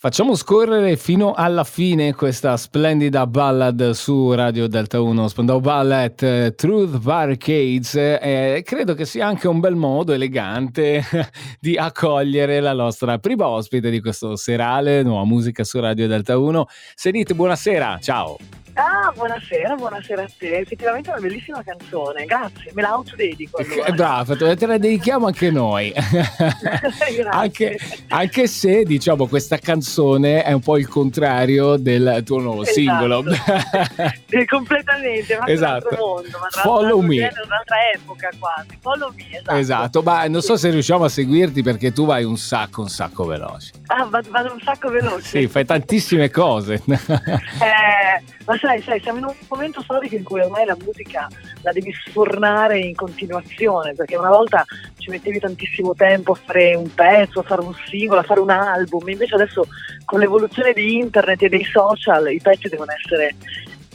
Facciamo scorrere fino alla fine questa splendida ballad su Radio Delta 1, Spandau Ballet, eh, Truth Barricades, eh, credo che sia anche un bel modo elegante di accogliere la nostra prima ospite di questo serale, nuova musica su Radio Delta 1. Senite, buonasera, ciao! Ah, buonasera, buonasera a te. Effettivamente è una bellissima canzone, grazie, me la autodedico. Allora. Bravo, te la dedichiamo anche noi. anche, anche, se, diciamo, questa canzone è un po' il contrario del tuo nuovo esatto. singolo. completamente, ma esatto. mondo, ma Follow me. un'altra epoca quasi. Follow me, esatto. Esatto, ma non so se riusciamo a seguirti perché tu vai un sacco, un sacco veloce. Ah, vado, vado un sacco veloce. Sì, fai tantissime cose. eh, ma sai, sai, siamo in un momento storico in cui ormai la musica la devi sfornare in continuazione, perché una volta ci mettevi tantissimo tempo a fare un pezzo, a fare un singolo, a fare un album, invece adesso con l'evoluzione di internet e dei social i pezzi devono essere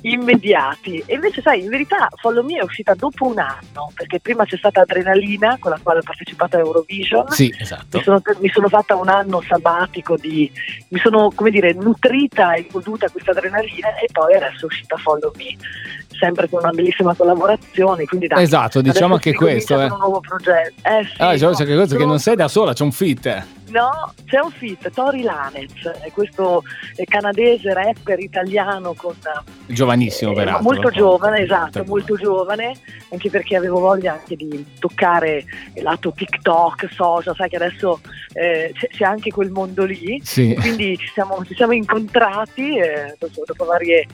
immediati. E invece, sai, in verità Follow Me è uscita dopo un anno, perché prima c'è stata Adrenalina, con la quale ho partecipato a Eurovision. Sì, esatto. Mi sono, mi sono fatta un anno sabbatico di. mi sono, come dire, nutrita e goduta questa adrenalina e poi adesso è uscita Follow Me sempre con una bellissima collaborazione. Quindi dai, esatto, diciamo anche questo. È eh. un nuovo progetto. Eh, sì, ah, diciamo no, che, questo, che non sei da sola, c'è un fit. No, c'è un fit, Tori Lanez, questo canadese rapper italiano con... Giovanissimo eh, peraltro. Molto giovane, esatto, molto giovane, anche perché avevo voglia anche di toccare il lato TikTok, social, sai che adesso eh, c'è, anche quel mondo lì, sì. quindi ci siamo, ci siamo incontrati eh, dopo, dopo, varie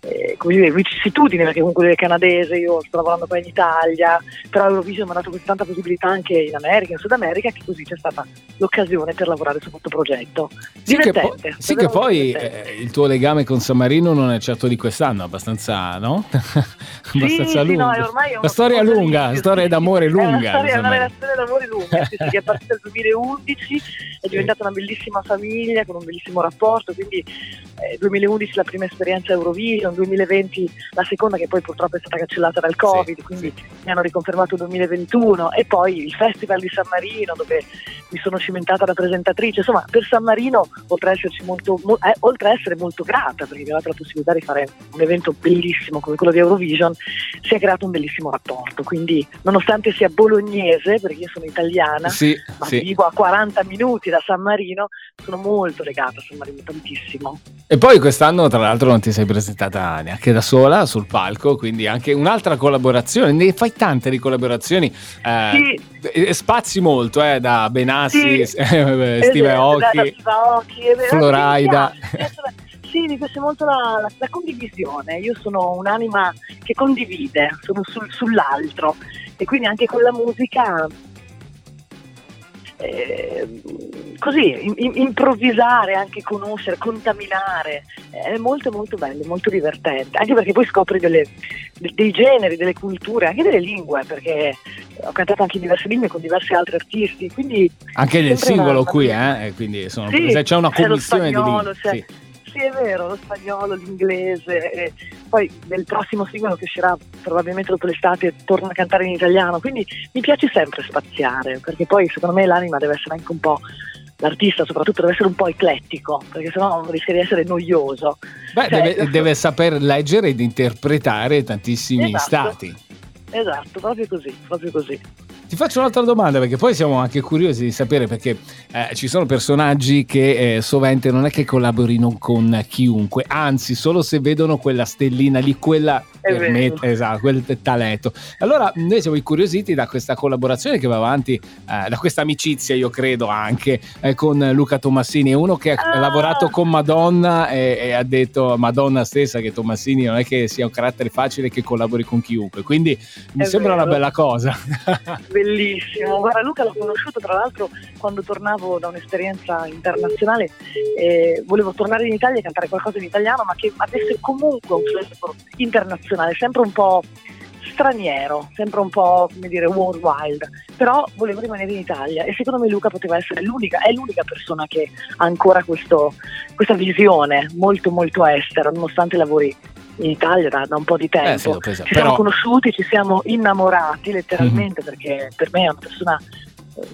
eh, come dire, vicissitudini, perché comunque lui è canadese, io sto lavorando qua in Italia, però Eurovision mi ha dato questa tanta possibilità anche in America, in Sud America, che così c'è stata l'occasione per lavorare su questo progetto. Sì, che, po- sì che poi eh, il tuo legame con San Marino non è certo di quest'anno, abbastanza, no? abbastanza sì, lungo. Sì, no, ormai la storia è lunga, la storia d'amore lunga. È una storia, una relazione d'amore lunga, sì, che è partita nel 2011, è diventata una bellissima famiglia con un bellissimo rapporto, quindi eh, 2011 la prima esperienza Eurovision, 2020 la seconda che poi purtroppo è stata cancellata dal Covid, quindi mi hanno riconfermato 2021 e poi il Festival di San Marino dove mi sono cimentata da presentatrice, insomma per San Marino oltre, molto, mo, eh, oltre a essere molto grata perché mi ha dato la possibilità di fare un evento bellissimo come quello di Eurovision, si è creato un bellissimo rapporto, quindi nonostante sia bolognese, perché io sono italiana, sì, ma sì. vivo a 40 minuti da San Marino, sono molto legata a San Marino, tantissimo. E poi quest'anno tra l'altro non ti sei presentata neanche da sola sul palco, quindi anche un'altra collaborazione, ne fai tante di collaborazioni, eh, sì. spazi molto eh, da Benassi, sì. Steve esatto, Occhi, Floraida. Sì, mi piace molto la, la, la, condivisione, io sono un'anima che condivide, sono sul, sull'altro e quindi anche con la musica eh, così in, improvvisare, anche conoscere, contaminare, è molto molto bello, molto divertente, anche perché poi scopri delle, dei generi, delle culture, anche delle lingue, perché ho cantato anche diverse lingue con diversi altri artisti, quindi anche nel singolo una... qui, eh? quindi sono, sì, c'è una commissione c'è di lingue. Sì sì, è vero, lo spagnolo, l'inglese. E poi nel prossimo singolo che uscirà probabilmente dopo l'estate torno a cantare in italiano. Quindi mi piace sempre spaziare, perché poi secondo me l'anima deve essere anche un po' l'artista soprattutto deve essere un po' eclettico, perché sennò rischia di essere noioso. Beh, cioè, deve, deve, saper leggere ed interpretare tantissimi esatto, stati. Esatto, proprio così, proprio così. Ti faccio un'altra domanda perché poi siamo anche curiosi di sapere perché eh, ci sono personaggi che eh, sovente non è che collaborino con chiunque, anzi solo se vedono quella stellina lì, quella permette, esatto, quel talento. Allora noi siamo incuriositi da questa collaborazione che va avanti, eh, da questa amicizia io credo anche eh, con Luca Tomassini, uno che ha ah. lavorato con Madonna e, e, ha detto Madonna stessa che Tomassini non è che sia un carattere facile che collabori con chiunque, quindi mi è sembra vero. una bella cosa. bellissimo. Guarda, Luca l'ho conosciuto tra l'altro quando tornavo da un'esperienza internazionale. Eh, volevo tornare in Italia e cantare qualcosa in italiano, ma che avesse comunque un flavor internazionale, sempre un po' straniero, sempre un po' come dire worldwide, però volevo rimanere in Italia e secondo me Luca poteva essere l'unica, è l'unica persona che ha ancora questo, questa visione molto molto estera, nonostante lavori in Italia da, da un po' di tempo. Eh, sì, ci però... siamo conosciuti, ci siamo innamorati letteralmente mm-hmm. perché per me è una persona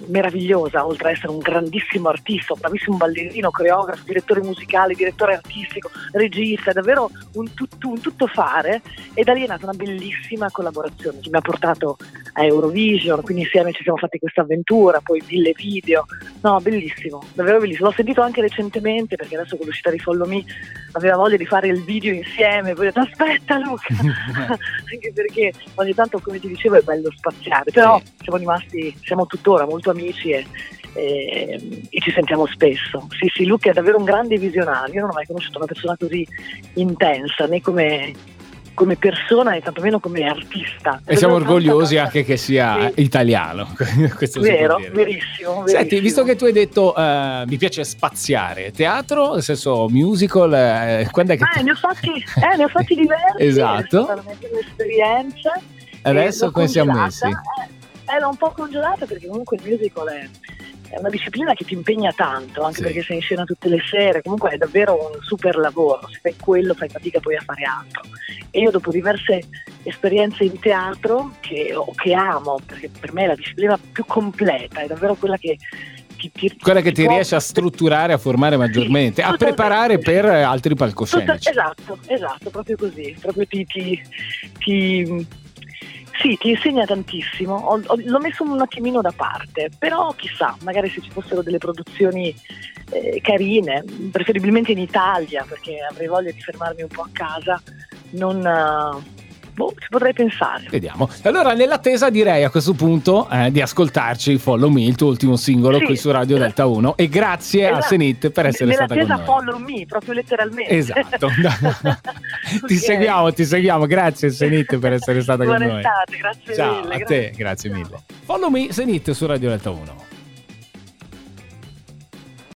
meravigliosa, oltre ad essere un grandissimo artista, un bravissimo ballerino, coreografo, direttore musicale, direttore artistico, regista, è davvero un, tutto, un tutto fare e da lì è nata una bellissima collaborazione che mi ha portato a Eurovision, quindi insieme ci siamo fatti questa avventura, poi mille video, no bellissimo, davvero bellissimo, l'ho sentito anche recentemente perché adesso con l'uscita di Follow Me aveva voglia di fare il video insieme, poi ho detto aspetta Luca, anche perché ogni tanto come ti dicevo è bello spaziare, però sì. siamo rimasti, siamo tuttora molto amici e, e, e, ci sentiamo spesso. Sì, sì, Luca è davvero un grande visionario, io non ho mai conosciuto una persona così intensa, né come, come persona e tantomeno come artista. E siamo orgogliosi anche che sia sì. italiano. Questo Vero, verissimo, verissimo, Senti, visto che tu hai detto uh, mi piace spaziare, teatro, nel senso musical, eh, quando è che... Eh, ne ho fatti, eh, ne ho fatti diversi. esatto. È un'esperienza. Adesso come siamo messi? Eh, era un po' congelata perché comunque il musical è, è una disciplina che ti impegna tanto, anche sì. perché sei in scena tutte le sere, comunque è davvero un super lavoro, se fai quello fai fatica poi a fare altro. E io dopo diverse esperienze in teatro, che, che amo, perché per me è la disciplina più completa, è davvero quella che ti, ti, quella che ti, ti riesce a strutturare, a formare maggiormente, sì, a preparare per altri palcoscenici. esatto, esatto, proprio così, proprio ti, sì, ti insegna tantissimo, ho, ho, l'ho messo un attimino da parte, però chissà, magari se ci fossero delle produzioni eh, carine, preferibilmente in Italia, perché avrei voglia di fermarmi un po' a casa, non... Uh, Boh, ci potrei pensare. Vediamo. Allora, nell'attesa direi a questo punto eh, di ascoltarci Follow Me, il tuo ultimo singolo sì. qui su Radio Delta 1 e grazie esatto. a Senit per essere nell'attesa stata con noi. Follow Me, proprio letteralmente. Esatto. ti seguiamo, ti seguiamo. Grazie Senit per essere stata Buona con noi. Estate, grazie Ciao, mille. a te, grazie mille. Follow Me, Senit su Radio Delta 1.